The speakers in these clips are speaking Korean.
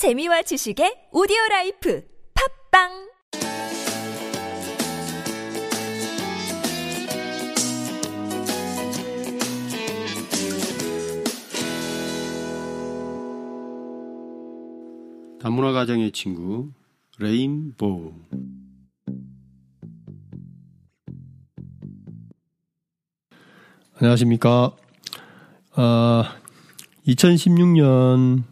재미와 지식의 오디오 라이프 팝빵 다문화 가정의 친구 레인보우 안녕하십니까. 어, 2016년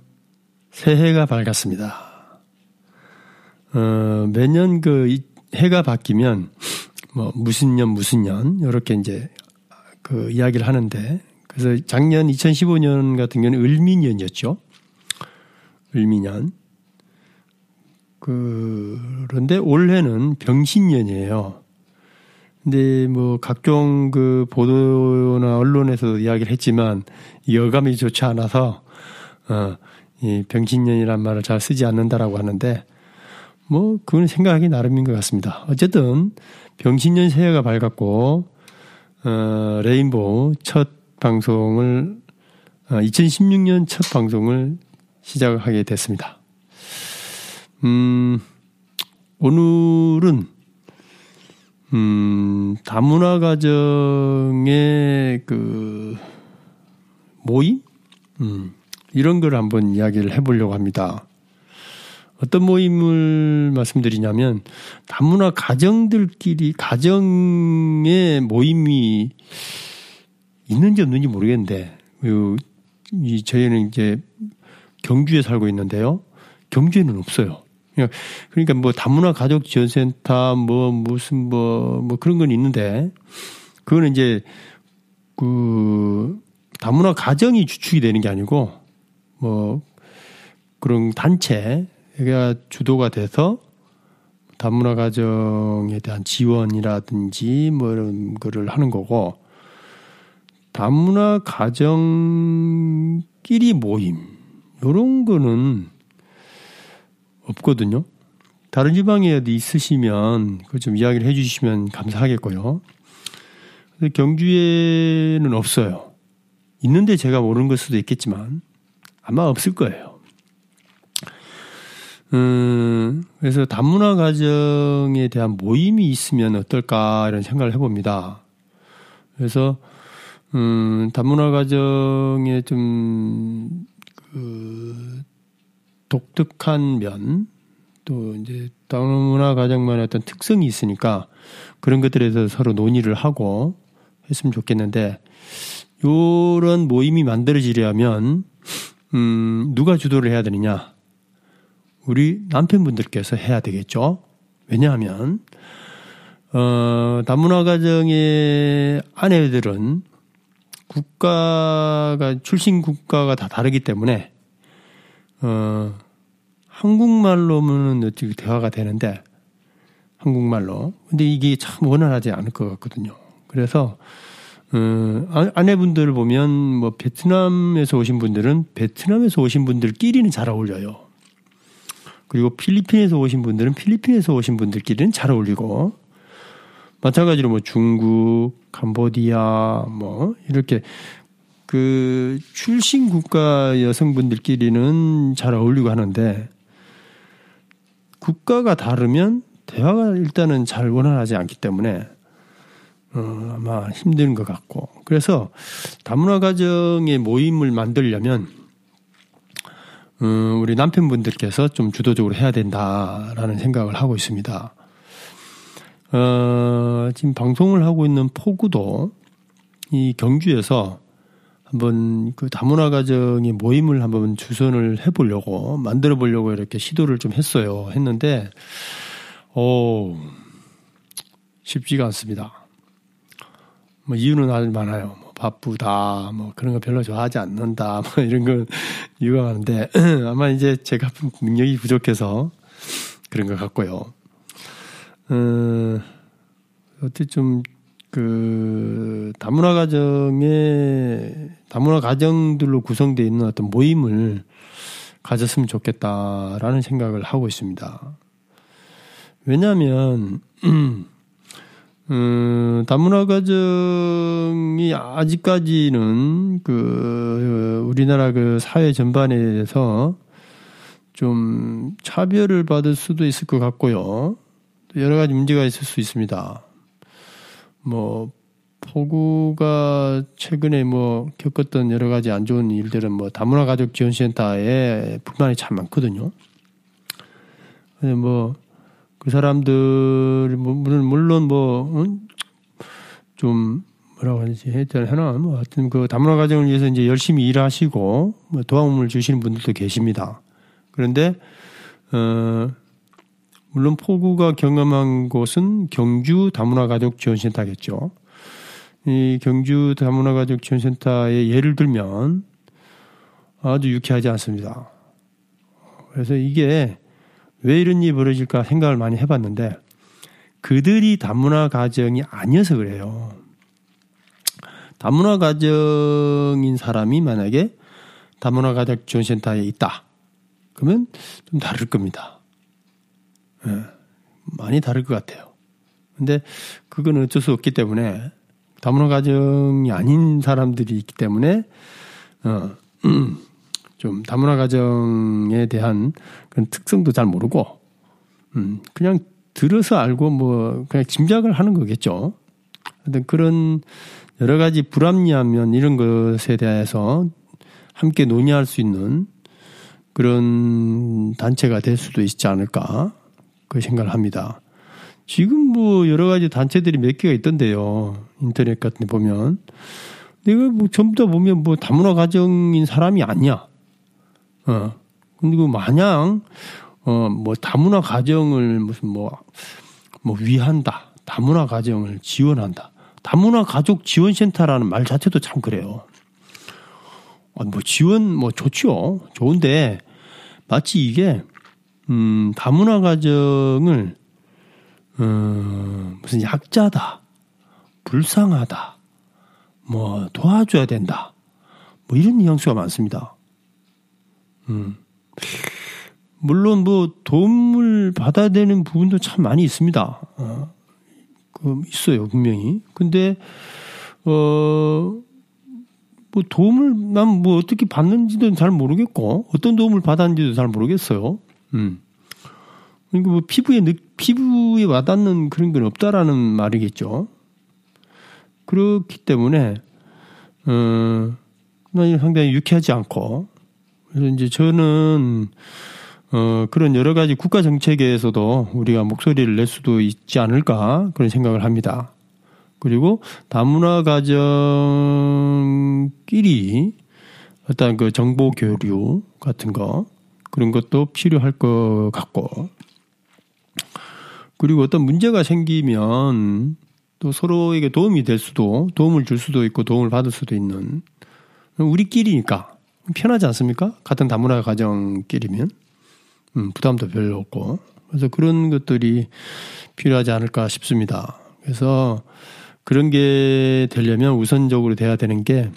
새해가 밝았습니다. 어, 매년 그 해가 바뀌면 뭐 무슨 년 무슨 년 이렇게 이제 그 이야기를 하는데 그래서 작년 2015년 같은 경우는 을미년이었죠. 을미년. 그런데 올해는 병신년이에요. 근데 뭐 각종 그 보도나 언론에서도 이야기를 했지만 여감이 좋지 않아서 어 이 병신년이란 말을 잘 쓰지 않는다라고 하는데 뭐 그건 생각하기 나름인 것 같습니다. 어쨌든 병신년 새해가 밝았고 어 레인보우 첫 방송을 어, 2016년 첫 방송을 시작하게 됐습니다. 음 오늘은 음, 다문화 가정의 그 모임? 음, 이런 걸 한번 이야기를 해보려고 합니다. 어떤 모임을 말씀드리냐면 다문화 가정들끼리 가정의 모임이 있는지 없는지 모르겠는데 이 저희는 이제 경주에 살고 있는데요. 경주에는 없어요. 그러니까 뭐 다문화 가족 지원센터 뭐 무슨 뭐뭐 뭐 그런 건 있는데 그거는 이제 그 다문화 가정이 주축이 되는 게 아니고 뭐 그런 단체가 주도가 돼서 다문화 가정에 대한 지원이라든지 뭐 이런 거를 하는 거고 다문화 가정끼리 모임 요런 거는 없거든요. 다른 지방에 어디 있으시면 그 좀 이야기를 해 주시면 감사하겠고요. 경주에는 없어요. 있는데 제가 모르는 걸 수도 있겠지만 아마 없을 거예요. 음, 그래서 다문화 가정에 대한 모임이 있으면 어떨까 이런 생각을 해봅니다. 그래서 음, 다문화 가정에 좀 그, 독특한 면, 또 이제 다문화 가정만의 어떤 특성이 있으니까 그런 것들에 대해서 서로 논의를 하고 했으면 좋겠는데 요런 모임이 만들어지려면 음 누가 주도를 해야 되느냐? 우리 남편분들께서 해야 되겠죠. 왜냐하면 어 다문화 가정의 아내들은 국가가 출신 국가가 다 다르기 때문에 어, 한국말로면 어떻게 대화가 되는데, 한국말로. 근데 이게 참 원활하지 않을 것 같거든요. 그래서, 어, 아, 아내분들을 보면 뭐 베트남에서 오신 분들은 베트남에서 오신 분들끼리는 잘 어울려요. 그리고 필리핀에서 오신 분들은 필리핀에서 오신 분들끼리는 잘 어울리고, 마찬가지로 뭐 중국, 캄보디아, 뭐, 이렇게 그 출신 국가 여성분들끼리는 잘 어울리고 하는데 국가가 다르면 대화가 일단은 잘 원활하지 않기 때문에 어, 아마 힘든 것 같고 그래서 다문화 가정의 모임을 만들려면 어, 우리 남편분들께서 좀 주도적으로 해야 된다라는 생각을 하고 있습니다. 어, 지금 방송을 하고 있는 포구도 이 경주에서 한번 그 다문화 가정의 모임을 한번 주선을 해보려고 만들어 보려고 이렇게 시도를 좀 했어요. 했는데 어 쉽지가 않습니다. 뭐 이유는 아주 많아요. 뭐 바쁘다, 뭐 그런 거 별로 좋아하지 않는다, 뭐 이런 건 이유가 많은데 아마 이제 제가 능력이 부족해서 그런 것 같고요. 어, 어떻게 좀 그 다문화 가정의 다문화 가정들로 구성되어 있는 어떤 모임을 가졌으면 좋겠다라는 생각을 하고 있습니다. 왜냐하면 음, 다문화 가정이 아직까지는 그 우리나라 그 사회 전반에 대해서 좀 차별을 받을 수도 있을 것 같고요. 여러 가지 문제가 있을 수 있습니다. 뭐 포구가 최근에 뭐 겪었던 여러 가지 안 좋은 일들은 뭐 다문화 가족 지원센터에 불만이 참 많거든요. 근데 뭐 그 사람들 뭐 물론 물론 뭐좀 뭐라고 하지 해나 뭐 하여튼 그 다문화 가정을 위해서 이제 열심히 일하시고 뭐 도움을 주시는 분들도 계십니다. 그런데 어 물론 포구가 경험한 곳은 경주 다문화 가족 지원센터겠죠. 이 경주 다문화 가족 지원센터의 예를 들면 아주 유쾌하지 않습니다. 그래서 이게 왜 이런 일이 벌어질까 생각을 많이 해봤는데 그들이 다문화 가정이 아니어서 그래요. 다문화 가정인 사람이 만약에 다문화 가족 지원센터에 있다. 그러면 좀 다를 겁니다. 네, 많이 다를 것 같아요. 근데 그건 어쩔 수 없기 때문에 다문화 가정이 아닌 사람들이 있기 때문에 어, 좀 다문화 가정에 대한 그런 특성도 잘 모르고 음, 그냥 들어서 알고 뭐 그냥 짐작을 하는 거겠죠. 하여튼 그런 여러 가지 불합리하면 이런 것에 대해서 함께 논의할 수 있는 그런 단체가 될 수도 있지 않을까 그 생각을 합니다. 지금 뭐 여러 가지 단체들이 몇 개가 있던데요. 인터넷 같은 데 보면. 내가 뭐 전부 다 보면 뭐 다문화 가정인 사람이 아니야. 어. 근데 그 마냥, 어, 뭐 다문화 가정을 무슨 뭐, 뭐 위한다. 다문화 가정을 지원한다. 다문화 가족 지원센터라는 말 자체도 참 그래요. 어, 뭐 지원 뭐 좋죠. 좋은데 마치 이게 음 다문화 가정을 음, 무슨 약자다, 불쌍하다, 뭐 도와줘야 된다, 뭐 이런 뉘앙스가 많습니다. 음. 물론 뭐 도움을 받아야 되는 부분도 참 많이 있습니다. 어, 그 있어요 분명히. 근데 어. 뭐 도움을 난 뭐 어떻게 받는지도 잘 모르겠고 어떤 도움을 받았는지도 잘 모르겠어요. 음. 그러니까 뭐 피부에 느, 피부에 와닿는 그런 건 없다라는 말이겠죠. 그렇기 때문에 어, 상당히 유쾌하지 않고 그래서 이제 저는 어, 그런 여러 가지 국가 정책에서도 우리가 목소리를 낼 수도 있지 않을까 그런 생각을 합니다. 그리고 다문화 가정끼리 어떤 그 정보 교류 같은 거 그런 것도 필요할 것 같고 그리고 어떤 문제가 생기면 또 서로에게 도움이 될 수도 도움을 줄 수도 있고 도움을 받을 수도 있는 우리끼리니까 편하지 않습니까? 같은 다문화 가정끼리면 음, 부담도 별로 없고 그래서 그런 것들이 필요하지 않을까 싶습니다. 그래서 그런 게 되려면 우선적으로 돼야 되는 게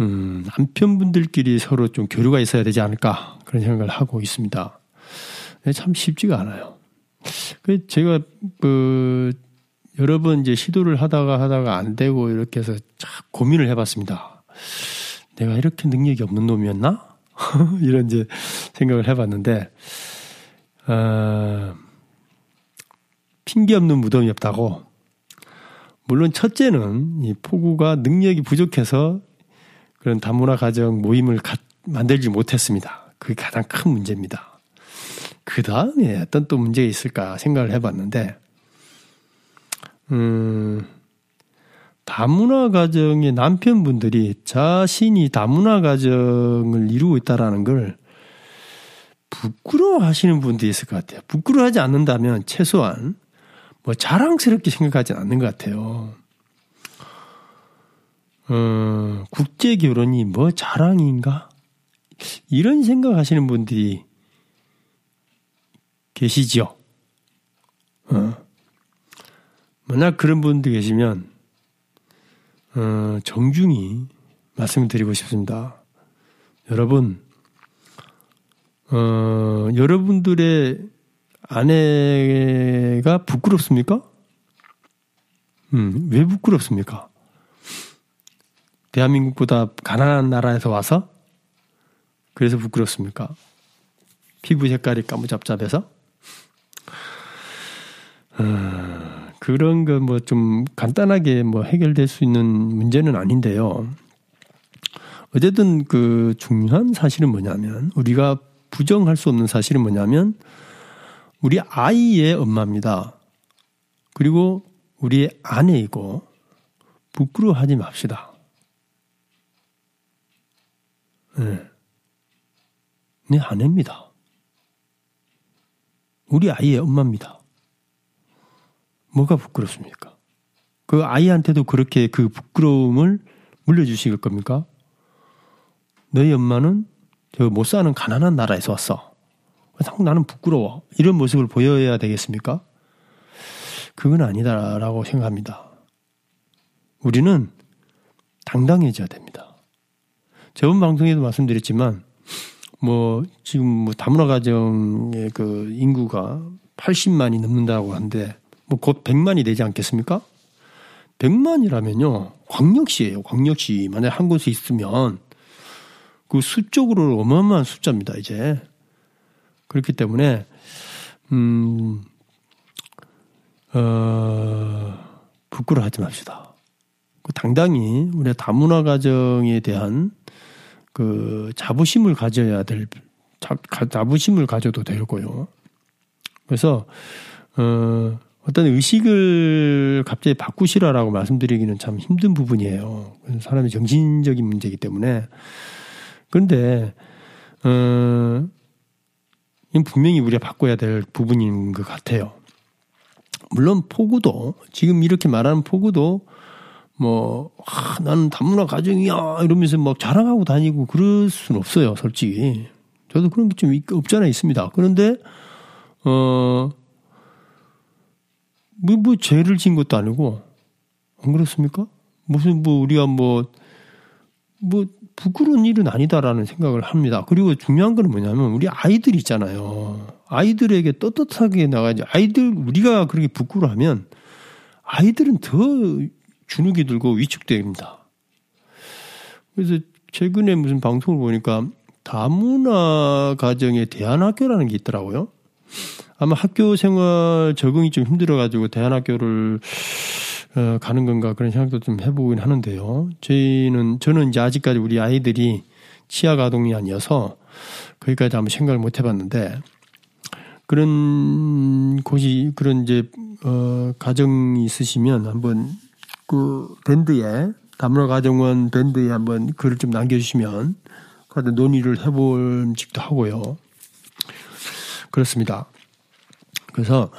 음, 남편분들끼리 서로 좀 교류가 있어야 되지 않을까 그런 생각을 하고 있습니다. 참 쉽지가 않아요. 그 제가 그 여러 번 이제 시도를 하다가 하다가 안 되고 이렇게 해서 고민을 해봤습니다. 내가 이렇게 능력이 없는 놈이었나? 이런 이제 생각을 해봤는데 어, 핑계 없는 무덤이 없다고. 물론 첫째는 이 포구가 능력이 부족해서 그런 다문화 가정 모임을 가, 만들지 못했습니다. 그게 가장 큰 문제입니다. 그 다음에 어떤 또 문제가 있을까 생각을 해봤는데, 음, 다문화 가정의 남편분들이 자신이 다문화 가정을 이루고 있다라는 걸 부끄러워 하시는 분들이 있을 것 같아요. 부끄러워하지 않는다면 최소한 뭐 자랑스럽게 생각하지 않는 것 같아요. 어, 국제 결혼이 뭐 자랑인가? 이런 생각하시는 분들이 계시죠? 어. 만약 그런 분들 계시면, 어, 정중히 말씀을 드리고 싶습니다. 여러분, 어, 여러분들의 아내가 부끄럽습니까? 음, 왜 부끄럽습니까? 대한민국보다 가난한 나라에서 와서? 그래서 부끄럽습니까? 피부 색깔이 까무잡잡해서 어, 그런 거 뭐 좀 간단하게 뭐 해결될 수 있는 문제는 아닌데요. 어쨌든 그 중요한 사실은 뭐냐면 우리가 부정할 수 없는 사실은 뭐냐면 우리 아이의 엄마입니다. 그리고 우리의 아내이고 부끄러워하지 맙시다. 네. 내 아내입니다. 우리 아이의 엄마입니다. 뭐가 부끄럽습니까? 그 아이한테도 그렇게 그 부끄러움을 물려주실 겁니까? 너희 엄마는 저 못 사는 가난한 나라에서 왔어. 나는 부끄러워. 이런 모습을 보여야 되겠습니까? 그건 아니다라고 생각합니다. 우리는 당당해져야 됩니다. 저번 방송에도 말씀드렸지만, 뭐, 지금 뭐 다문화 가정의 그 인구가 80만이 넘는다고 하는데, 뭐 곧 100만이 되지 않겠습니까? 100만이라면요, 광역시예요, 광역시. 만약 한 곳에 있으면, 그 수적으로 어마어마한 숫자입니다, 이제. 그렇기 때문에, 음, 어, 부끄러워하지 맙시다. 그 당당히 우리 다문화 가정에 대한 그 자부심을 가져야 될, 자, 자부심을 가져도 되고요. 그래서, 어, 어떤 의식을 갑자기 바꾸시라라고 말씀드리기는 참 힘든 부분이에요. 사람의 정신적인 문제이기 때문에. 그런데 어, 분명히 우리가 바꿔야 될 부분인 것 같아요. 물론 포구도 지금 이렇게 말하는 포구도 뭐 아, 나는 다문화 가정이야 이러면서 막 자랑하고 다니고 그럴 수는 없어요, 솔직히. 저도 그런 게 좀 없잖아 있습니다. 그런데 어. 뭐, 뭐, 죄를 진 것도 아니고, 안 그렇습니까? 무슨, 뭐, 우리가 뭐, 뭐, 부끄러운 일은 아니다라는 생각을 합니다. 그리고 중요한 건 뭐냐면 우리 아이들 있잖아요. 아이들에게 떳떳하게 나가야지. 아이들 우리가 그렇게 부끄러워하면 아이들은 더 주눅이 들고 위축됩니다. 그래서 최근에 무슨 방송을 보니까 다문화 가정의 대안학교라는 게 있더라고요. 아마 학교 생활 적응이 좀 힘들어가지고 대안학교를 어, 가는 건가 그런 생각도 좀 해보긴 하는데요. 저희는 저는 이제 아직까지 우리 아이들이 치아 가동이 아니어서 거기까지 한번 생각을 못 해봤는데 그런 곳이 그런 이제 어 가정이 있으시면 한번 그 밴드에 다문화 가정원 밴드에 한번 글을 좀 남겨주시면 그런 논의를 해볼 직도 하고요. 그렇습니다. 그래서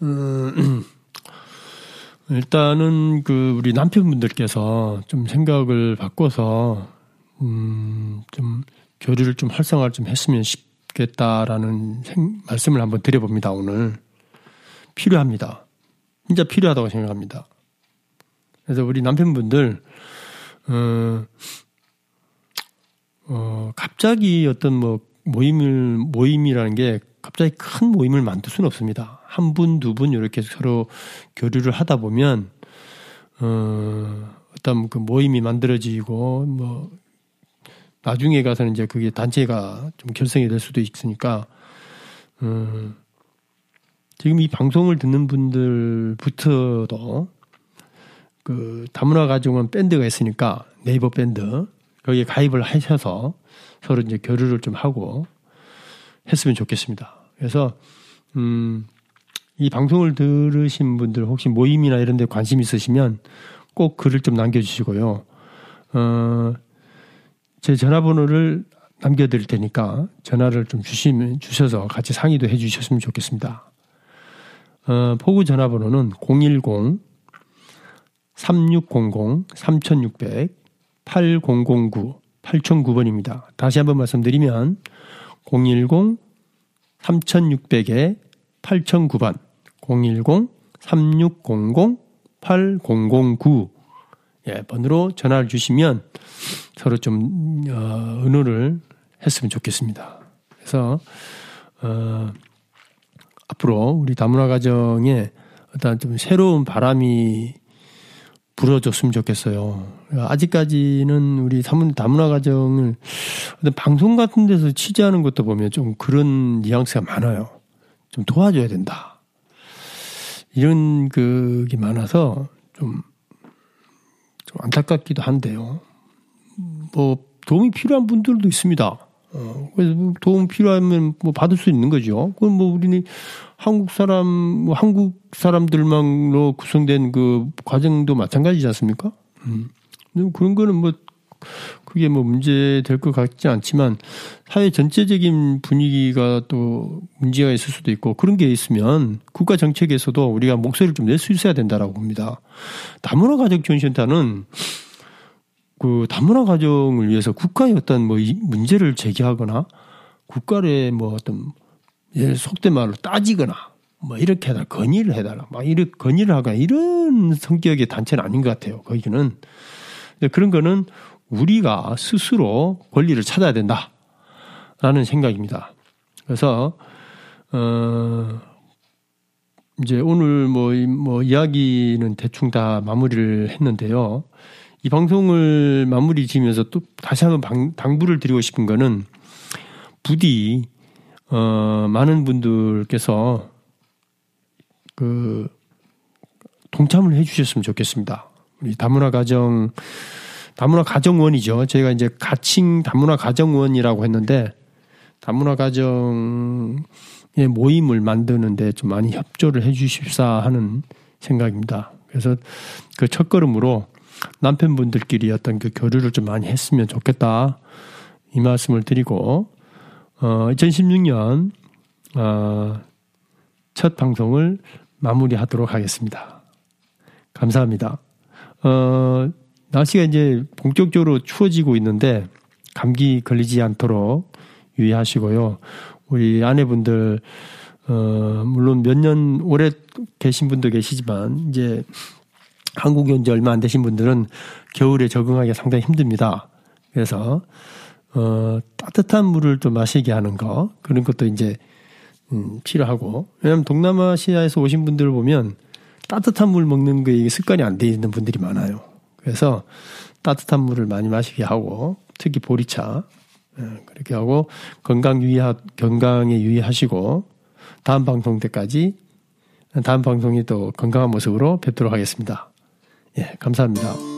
음. 일단은 그 우리 남편분들께서 좀 생각을 바꿔서 음 좀 교류를 좀 활성화를 좀 했으면 싶겠다라는 생, 말씀을 한번 드려봅니다 오늘 필요합니다. 진짜 필요하다고 생각합니다. 그래서 우리 남편분들 어, 어 갑자기 어떤 뭐 모임을 모임이라는 게 갑자기 큰 모임을 만들 수는 없습니다. 한 분, 두 분 이렇게 서로 교류를 하다 보면 어, 어떤 그 모임이 만들어지고 뭐 나중에 가서는 이제 그게 단체가 좀 결성이 될 수도 있으니까 어, 지금 이 방송을 듣는 분들부터도 그 다문화 가정은 밴드가 있으니까 네이버 밴드 거기에 가입을 하셔서 서로 이제 교류를 좀 하고 했으면 좋겠습니다. 그래서 음, 이 방송을 들으신 분들 혹시 모임이나 이런 데 관심 있으시면 꼭 글을 좀 남겨주시고요. 어, 제 전화번호를 남겨드릴 테니까 전화를 좀 주시면, 주셔서 같이 상의도 해 주셨으면 좋겠습니다. 어, 포구 전화번호는 010 3600 3600 8009 8009번입니다. 다시 한번 말씀드리면 010 3600에 8009번 010-3600-8009 예, 번호로 전화를 주시면 서로 좀 어, 의논을 했으면 좋겠습니다. 그래서 어, 앞으로 우리 다문화 가정에 어떤 좀 새로운 바람이 불어줬으면 좋겠어요. 아직까지는 우리 다문화 가정을 방송 같은 데서 취재하는 것도 보면 좀 그런 뉘앙스가 많아요. 좀 도와줘야 된다. 이런 그게 많아서 좀, 좀 안타깝기도 한데요. 뭐 도움이 필요한 분들도 있습니다. 어, 그래서 뭐 도움 필요하면 뭐 받을 수 있는 거죠. 그건 뭐 우리는 한국 사람, 뭐 한국 사람들만로 구성된 그 과정도 마찬가지지 않습니까? 음. 그런 거는 뭐 그게 뭐 문제 될 것 같지 않지만 사회 전체적인 분위기가 또 문제가 있을 수도 있고 그런 게 있으면 국가 정책에서도 우리가 목소리를 좀 낼 수 있어야 된다라고 봅니다. 다문화 가족 지원센터는 그 다문화 가정을 위해서 국가의 어떤 뭐 문제를 제기하거나 국가의 뭐 어떤 예, 속된 말로 따지거나 뭐 이렇게 해달라 건의를 해달라 막 이렇게 건의를 하거나 이런 성격의 단체는 아닌 것 같아요. 거기는 그런 거는 우리가 스스로 권리를 찾아야 된다라는 생각입니다. 그래서 어 이제 오늘 뭐, 뭐 이야기는 대충 다 마무리를 했는데요. 이 방송을 마무리 지으면서 또 다시 한번 당부를 드리고 싶은 거는 부디 어 많은 분들께서 그 동참을 해 주셨으면 좋겠습니다. 우리 다문화 가정 다문화 가정원이죠. 저희가 이제 가칭 다문화 가정원이라고 했는데 다문화 가정의 모임을 만드는데 좀 많이 협조를 해 주십사 하는 생각입니다. 그래서 그 첫걸음으로 남편분들끼리 어떤 그 교류를 좀 많이 했으면 좋겠다. 이 말씀을 드리고, 어, 2016년, 어, 첫 방송을 마무리하도록 하겠습니다. 감사합니다. 어, 날씨가 이제 본격적으로 추워지고 있는데, 감기 걸리지 않도록 유의하시고요. 우리 아내분들, 어, 물론 몇 년 오래 계신 분도 계시지만, 이제 한국에 온 지 얼마 안 되신 분들은 겨울에 적응하기가 상당히 힘듭니다. 그래서 어, 따뜻한 물을 좀 마시게 하는 거 그런 것도 이제 음, 필요하고 왜냐하면 동남아시아에서 오신 분들을 보면 따뜻한 물 먹는 게 습관이 안 돼 있는 분들이 많아요. 그래서 따뜻한 물을 많이 마시게 하고 특히 보리차 예, 그렇게 하고 건강 유의하 건강에 유의하시고 다음 방송 때까지 다음 방송이 또 건강한 모습으로 뵙도록 하겠습니다. 예, 감사합니다.